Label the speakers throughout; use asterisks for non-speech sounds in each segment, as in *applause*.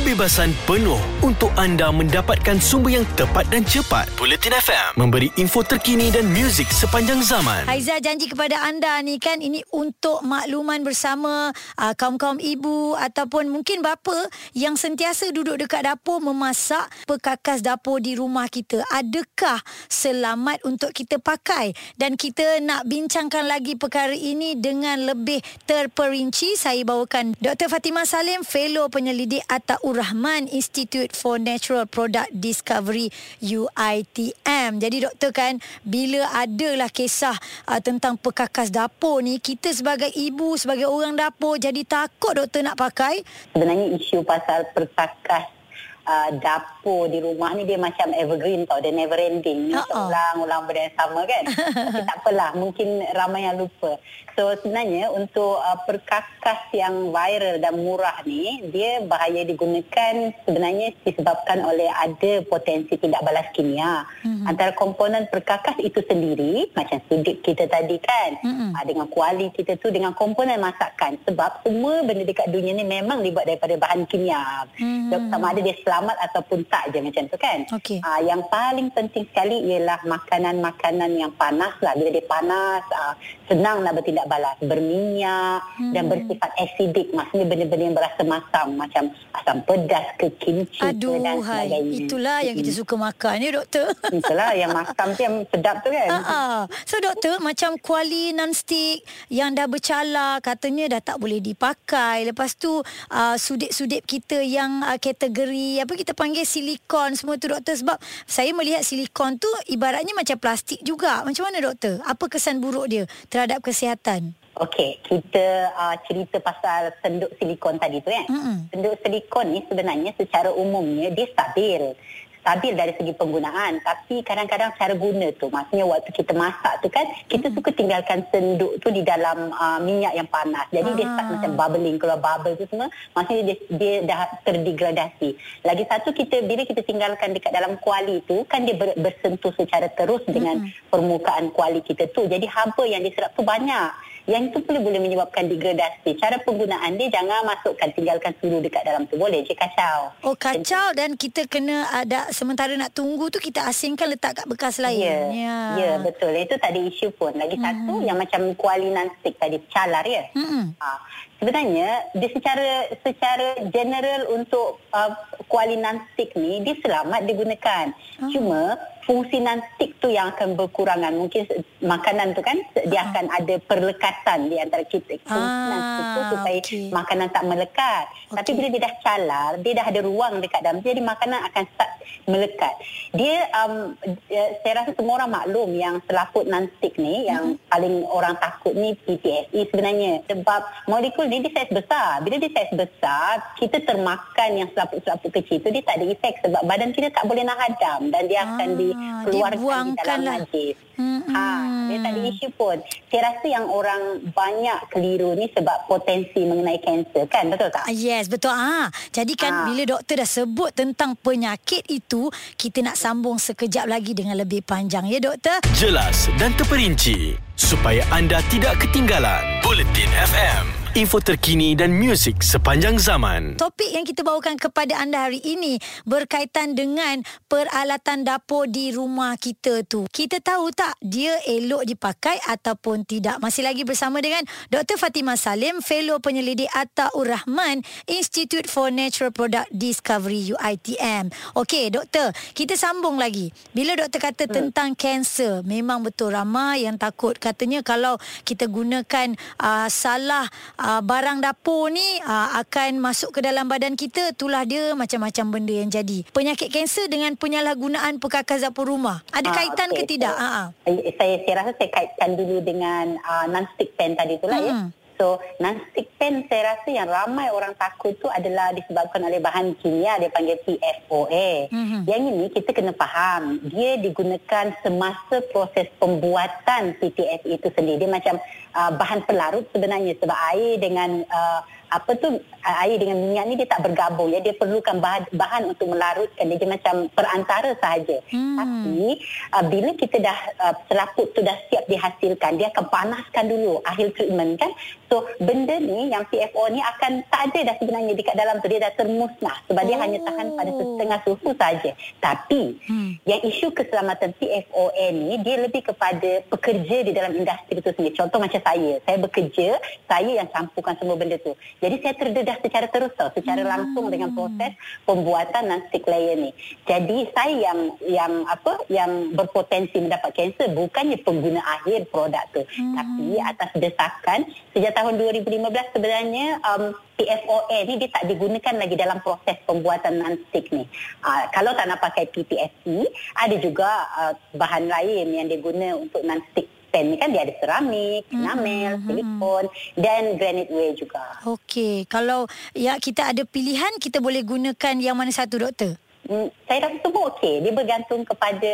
Speaker 1: kebebasan penuh untuk anda mendapatkan sumber yang tepat dan cepat. Bulletin FM memberi info terkini dan muzik sepanjang zaman.
Speaker 2: Haiza janji kepada anda ni kan ini untuk makluman bersama uh, kaum-kaum ibu ataupun mungkin bapa yang sentiasa duduk dekat dapur memasak perkakas dapur di rumah kita. Adakah selamat untuk kita pakai? Dan kita nak bincangkan lagi perkara ini dengan lebih terperinci. Saya bawakan Dr. Fatimah Salim, Fellow Penyelidik Ataur Rahman Institute for Natural Product Discovery UITM. Jadi doktor kan bila adalah kisah uh, tentang perkakas dapur ni kita sebagai ibu sebagai orang dapur jadi takut doktor nak pakai.
Speaker 3: Sebenarnya isu pasal perkakas uh, dapur di rumah ni dia macam evergreen tau dia never ending ni uh-uh. ulang-ulang benda yang sama kan *laughs* tapi tak apalah mungkin ramai yang lupa so sebenarnya untuk uh, perkakas yang viral dan murah ni dia bahaya digunakan sebenarnya disebabkan oleh ada potensi tidak balas kimia uh-huh. antara komponen perkakas itu sendiri macam sudip kita tadi kan uh-huh. uh, dengan kuali kita tu dengan komponen masakan sebab semua benda dekat dunia ni memang dibuat daripada bahan kimia uh-huh. sama ada dia selamat selamat ataupun tak je macam tu kan.
Speaker 2: Okay.
Speaker 3: Uh, yang paling penting sekali ialah makanan-makanan yang panas lah. Bila dia panas, uh, senang nak bertindak balas. Berminyak hmm. dan bersifat acidic. Maksudnya benda-benda yang berasa masam. Macam asam pedas ke kimchi
Speaker 2: Aduh,
Speaker 3: ke dan sebagainya.
Speaker 2: Itulah yang kita suka makan ya doktor. *laughs*
Speaker 3: Itulah yang masam tu yang sedap tu kan.
Speaker 2: Uh-uh. So doktor, macam kuali non-stick yang dah bercala katanya dah tak boleh dipakai. Lepas tu uh, sudip-sudip kita yang uh, kategori apa kita panggil silikon semua tu doktor sebab saya melihat silikon tu ibaratnya macam plastik juga. Macam mana doktor? Apa kesan buruk dia terhadap kesihatan?
Speaker 3: Okey, kita uh, cerita pasal senduk silikon tadi tu kan. Mm-hmm. Senduk silikon ni sebenarnya secara umumnya dia stabil stabil dari segi penggunaan tapi kadang-kadang cara guna tu maksudnya waktu kita masak tu kan kita hmm. suka tinggalkan senduk tu di dalam uh, minyak yang panas jadi ah. dia start ah. macam bubbling kalau bubble tu semua maksudnya dia, dia dah terdegradasi lagi satu kita bila kita tinggalkan dekat dalam kuali tu kan dia ber, bersentuh secara terus dengan hmm. permukaan kuali kita tu jadi haba yang diserap tu banyak yang itu boleh boleh menyebabkan degradasi. Cara penggunaan dia jangan masukkan tinggalkan sudu dekat dalam tu boleh je kacau.
Speaker 2: Oh kacau dan kita kena ada sementara nak tunggu tu kita asingkan letak kat bekas lain.
Speaker 3: Ya. Ya, ya betul. Itu tak ada isu pun. Lagi hmm. satu yang macam kuali non-stick tadi calar ya. Hmm. Ha, sebenarnya dia secara secara general untuk uh, kuali non-stick ni dia selamat digunakan. Hmm. Cuma fungsi nantik tu yang akan berkurangan mungkin makanan tu kan dia akan ada perlekatan di antara kita fungsi ah, nantik tu supaya okay. makanan tak melekat okay. tapi bila dia dah calar dia dah ada ruang dekat dalam jadi makanan akan start melekat dia um, saya rasa semua orang maklum yang selaput nantik ni yang hmm. paling orang takut ni PTSD sebenarnya sebab molekul ni dia saiz besar bila dia saiz besar kita termakan yang selaput-selaput kecil tu dia tak ada efek sebab badan kita tak boleh nak hadam dan dia akan di
Speaker 2: Ah, keluarkan di dalam najis.
Speaker 3: Hmm. Ha, dia tak ada isu pun. Saya rasa yang orang banyak keliru ni sebab potensi mengenai kanser kan, betul tak?
Speaker 2: Yes, betul. Ah, jadi kan ha. bila doktor dah sebut tentang penyakit itu, kita nak sambung sekejap lagi dengan lebih panjang ya doktor.
Speaker 1: Jelas dan terperinci supaya anda tidak ketinggalan. Bulletin info terkini dan muzik sepanjang zaman.
Speaker 2: Topik yang kita bawakan kepada anda hari ini berkaitan dengan peralatan dapur di rumah kita tu. Kita tahu tak dia elok dipakai ataupun tidak? Masih lagi bersama dengan Dr. Fatimah Salim, Fellow Penyelidik Ataur Rahman, Institute for Natural Product Discovery UITM. Okey, doktor, kita sambung lagi. Bila doktor kata hmm. tentang kanser, memang betul ramai yang takut katanya kalau kita gunakan uh, salah uh, barang dapur ni uh, akan masuk ke dalam badan kita itulah dia macam-macam benda yang jadi penyakit kanser dengan penyalahgunaan perkakas dapur rumah ada uh, kaitan okay. ke tidak
Speaker 3: so, uh-huh. saya saya rasa saya kaitkan dulu dengan uh, non-stick pen tadi itulah hmm. ya So, non-stick pen saya rasa yang ramai orang takut tu adalah disebabkan oleh bahan kimia dia panggil PFOA. Mm-hmm. Yang ini kita kena faham, dia digunakan semasa proses pembuatan PTF itu sendiri. Dia macam uh, bahan pelarut sebenarnya sebab air dengan uh, apa tu air dengan minyak ni dia tak bergabung ya dia perlukan bahan, bahan untuk melarutkan dia, dia macam perantara sahaja hmm. tapi uh, bila kita dah uh, selaput tu dah siap dihasilkan dia akan panaskan dulu akhir treatment kan So benda ni yang PFO ni akan tak ada dah sebenarnya dekat dalam tu dia dah termusnah sebab oh. dia hanya tahan pada setengah suhu saja. Tapi hmm. yang isu keselamatan PFOA ni dia lebih kepada pekerja di dalam industri itu sendiri. Contoh macam saya, saya bekerja, saya yang campurkan semua benda tu. Jadi saya terdedah secara terus tau, secara hmm. langsung dengan proses pembuatan non-stick layer ni. Jadi saya yang yang apa yang berpotensi mendapat kanser bukannya pengguna akhir produk tu, hmm. tapi atas desakan sejak tahun 2015 sebenarnya um, PFOA ni dia tak digunakan lagi dalam proses pembuatan non-stick ni. Uh, kalau tak nak pakai PPSC, ada juga uh, bahan lain yang diguna untuk non-stick pen ni kan dia ada keramik, mm-hmm. enamel, mm-hmm. silikon dan granite ware juga.
Speaker 2: Okey, kalau ya kita ada pilihan kita boleh gunakan yang mana satu doktor?
Speaker 3: Hmm, saya rasa semua okey. Dia bergantung kepada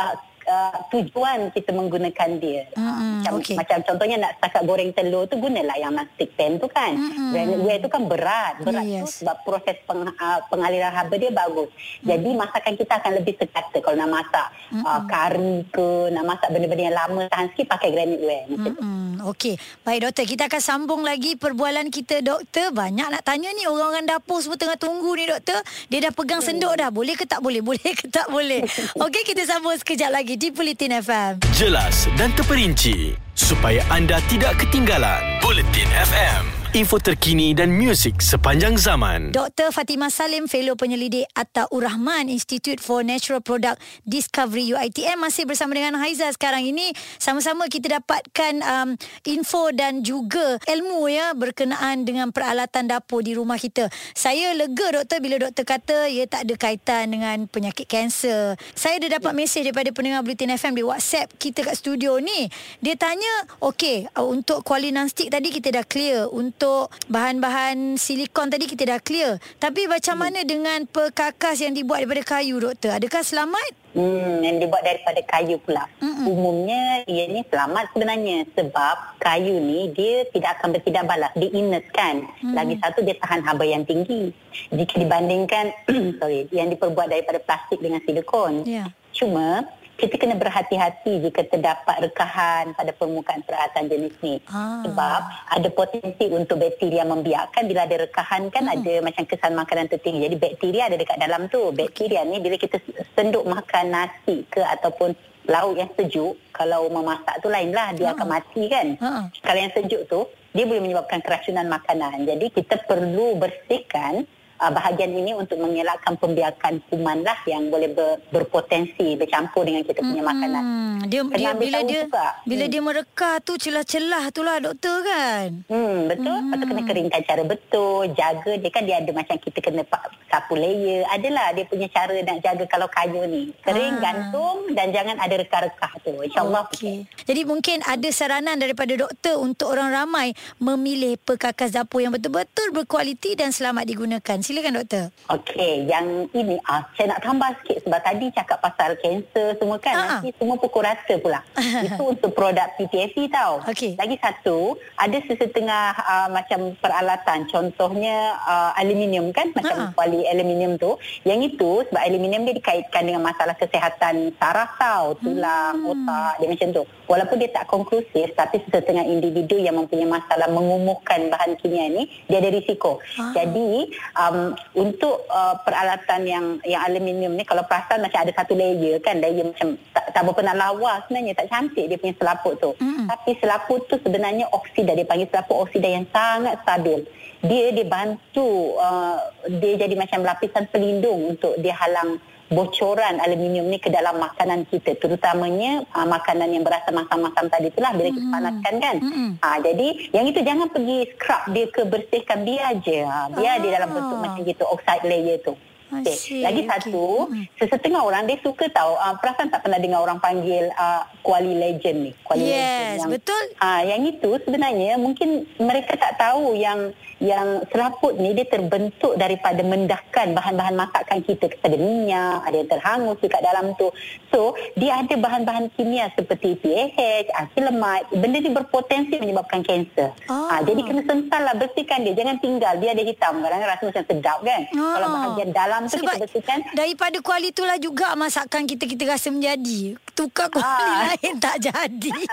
Speaker 3: uh, uh, tujuan kita menggunakan dia. Mm-hmm. Macam, okay. macam contohnya nak setakat goreng telur tu gunalah yang non-stick pan tu kan. Mm-hmm. Ware tu kan berat. Berat yes. tu sebab proses peng, uh, pengaliran haba dia bagus. Mm-hmm. Jadi masakan kita akan lebih sekata kalau nak masak mm-hmm. uh, kari ke, nak masak benda-benda yang lama tahan sikit pakai granite ware. Mm-hmm.
Speaker 2: Okey. Baik doktor, kita akan sambung lagi perbualan kita doktor. Banyak nak tanya ni orang-orang dapur semua tengah tunggu ni doktor. Dia dah pegang sendok dah. Boleh ke tak boleh? *laughs* Boleh ke tak boleh? *laughs* Okey, kita sambung sekejap lagi di Bulletin FM.
Speaker 1: Jelas dan terperinci supaya anda tidak ketinggalan. Bulletin FM info terkini dan muzik sepanjang zaman.
Speaker 2: Dr. Fatimah Salim, Fellow Penyelidik Atta Urrahman Institute for Natural Product Discovery UITM masih bersama dengan Haiza sekarang ini. Sama-sama kita dapatkan um, info dan juga ilmu ya berkenaan dengan peralatan dapur di rumah kita. Saya lega doktor bila doktor kata ia tak ada kaitan dengan penyakit kanser. Saya dah dapat mesej daripada pendengar Bulletin FM di WhatsApp kita kat studio ni. Dia tanya, okey, uh, untuk kuali non-stick tadi kita dah clear. Untuk untuk bahan-bahan silikon tadi kita dah clear. Tapi macam hmm. mana dengan perkakas yang dibuat daripada kayu doktor? Adakah selamat?
Speaker 3: Hmm, yang dibuat daripada kayu pula. Mm-mm. Umumnya ia ni selamat sebenarnya sebab kayu ni dia tidak akan bertindak balas. Dia inertkan. Mm. Lagi satu dia tahan haba yang tinggi. Jika dibandingkan *clears throat* sorry, yang diperbuat daripada plastik dengan silikon. Yeah. Cuma kita kena berhati-hati jika terdapat rekahan pada permukaan peralatan jenis ni. Ah. Sebab ada potensi untuk bakteria membiakkan bila ada rekahan kan hmm. ada macam kesan makanan tertinggi. Jadi bakteria ada dekat dalam tu. Bakteria ni bila kita senduk makan nasi ke ataupun lauk yang sejuk, kalau memasak tu lainlah dia hmm. akan mati kan. Hmm. Kalau yang sejuk tu dia boleh menyebabkan keracunan makanan. Jadi kita perlu bersihkan uh, bahagian ini untuk mengelakkan pembiakan kuman lah yang boleh ber, berpotensi bercampur dengan kita punya hmm. makanan.
Speaker 2: Dia, dia bila dia juga. bila hmm. dia mereka tu celah-celah tu lah doktor kan.
Speaker 3: Hmm betul. Hmm. Patut kena keringkan cara betul, jaga dia kan dia ada macam kita kena sapu layer. Adalah dia punya cara nak jaga kalau kayu ni. Kering ah. gantung dan jangan ada rekah-rekah tu. Insya-Allah.
Speaker 2: Okay. Jadi mungkin ada saranan daripada doktor untuk orang ramai memilih perkakas dapur yang betul-betul berkualiti dan selamat digunakan. Silakan doktor.
Speaker 3: Okey, yang ini ah saya nak tambah sikit sebab tadi cakap pasal kanser semua kan. Ha-ha. Nanti semua pukul rata pula. *laughs* Itu untuk produk PTFE tau. Okay. Lagi satu, ada sesetengah uh, macam peralatan. Contohnya uh, aluminium kan macam Ha-ha. kuali aluminium tu. Yang itu sebab aluminium dia dikaitkan dengan masalah kesihatan saraf tau, tulang, hmm. otak, dia macam tu. Walaupun dia tak konklusif tapi sesetengah individu yang mempunyai masalah mengumuhkan bahan kimia ni dia ada risiko. Ha. Jadi um, untuk uh, peralatan yang yang aluminium ni kalau perasan macam ada satu layer kan layer macam tak, tak berapa nak lawa sebenarnya tak cantik dia punya selaput tu mm. tapi selaput tu sebenarnya oksida dia panggil selaput oksida yang sangat stabil dia dibantu uh, dia jadi macam lapisan pelindung untuk dia halang bocoran aluminium ni ke dalam makanan kita. Terutamanya uh, makanan yang berasa masam-masam tadi itulah bila kita panaskan kan. Mm-hmm. uh, jadi yang itu jangan pergi scrub dia ke bersihkan. Biar je uh, biar ah. dia dalam bentuk macam gitu oxide layer tu Okay. Lagi satu, okay. sesetengah orang dia suka tahu, uh, perasan tak pernah dengar orang panggil uh, Kuali Legend ni. Kuali
Speaker 2: yes,
Speaker 3: Legend
Speaker 2: yang, betul.
Speaker 3: Uh, yang itu sebenarnya mungkin mereka tak tahu yang yang seraput ni dia terbentuk daripada mendahkan bahan-bahan masakan kita kepada minyak, ada yang terhangus dekat dalam tu. So, dia ada bahan-bahan kimia seperti PAH, akrilamid, benda ni berpotensi menyebabkan kanser.
Speaker 2: Oh.
Speaker 3: Ha, jadi kena sental lah, bersihkan dia. Jangan tinggal, dia ada hitam. Kadang-kadang rasa macam sedap kan.
Speaker 2: Oh.
Speaker 3: Kalau bahagian dalam tu
Speaker 2: Sebab
Speaker 3: kita bersihkan,
Speaker 2: Daripada kuali itulah juga masakan kita kita rasa menjadi. Tukar kuali
Speaker 3: Ah. *laughs*
Speaker 2: lain tak jadi. *laughs*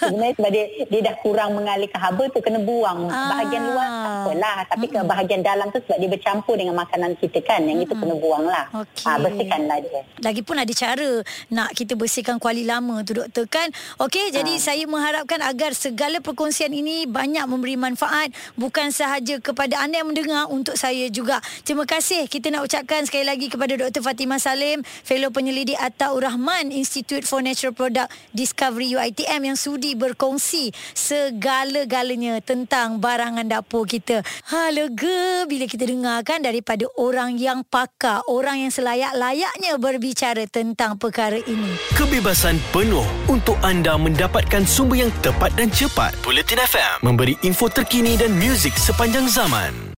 Speaker 3: Sebenarnya sebab dia, dia dah kurang mengalir ke haba tu kena buang.
Speaker 2: Ah.
Speaker 3: Bahagian luar tak apalah. Tapi ke bahagian dalam tu sebab dia bercampur dengan makanan kita kan. Yang itu kena buang lah. Ah, bersihkanlah dia.
Speaker 2: Lagipun ada cara nak kita bersihkan kuali lama tu doktor kan. Okey, jadi
Speaker 3: Ah.
Speaker 2: saya mengharapkan agar segala perkongsian ini banyak memberi manfaat bukan sahaja kepada anda yang mendengar untuk saya juga. Terima kasih kita nak ucapkan sekali lagi kepada Dr. Fatimah Salim, fellow penyelidik Ataur Rahman Institute for Natural Product Discovery UiTM yang sudi berkongsi segala-galanya tentang barangan dapur kita. Ha lega bila kita dengar kan daripada orang yang pakar, orang yang selayak-layaknya berbicara tentang perkara ini.
Speaker 1: Kebebasan penuh untuk anda mendapatkan sumber yang tepat dan cepat. Bulletin FM memberi info terkini dan muzik sepanjang zaman.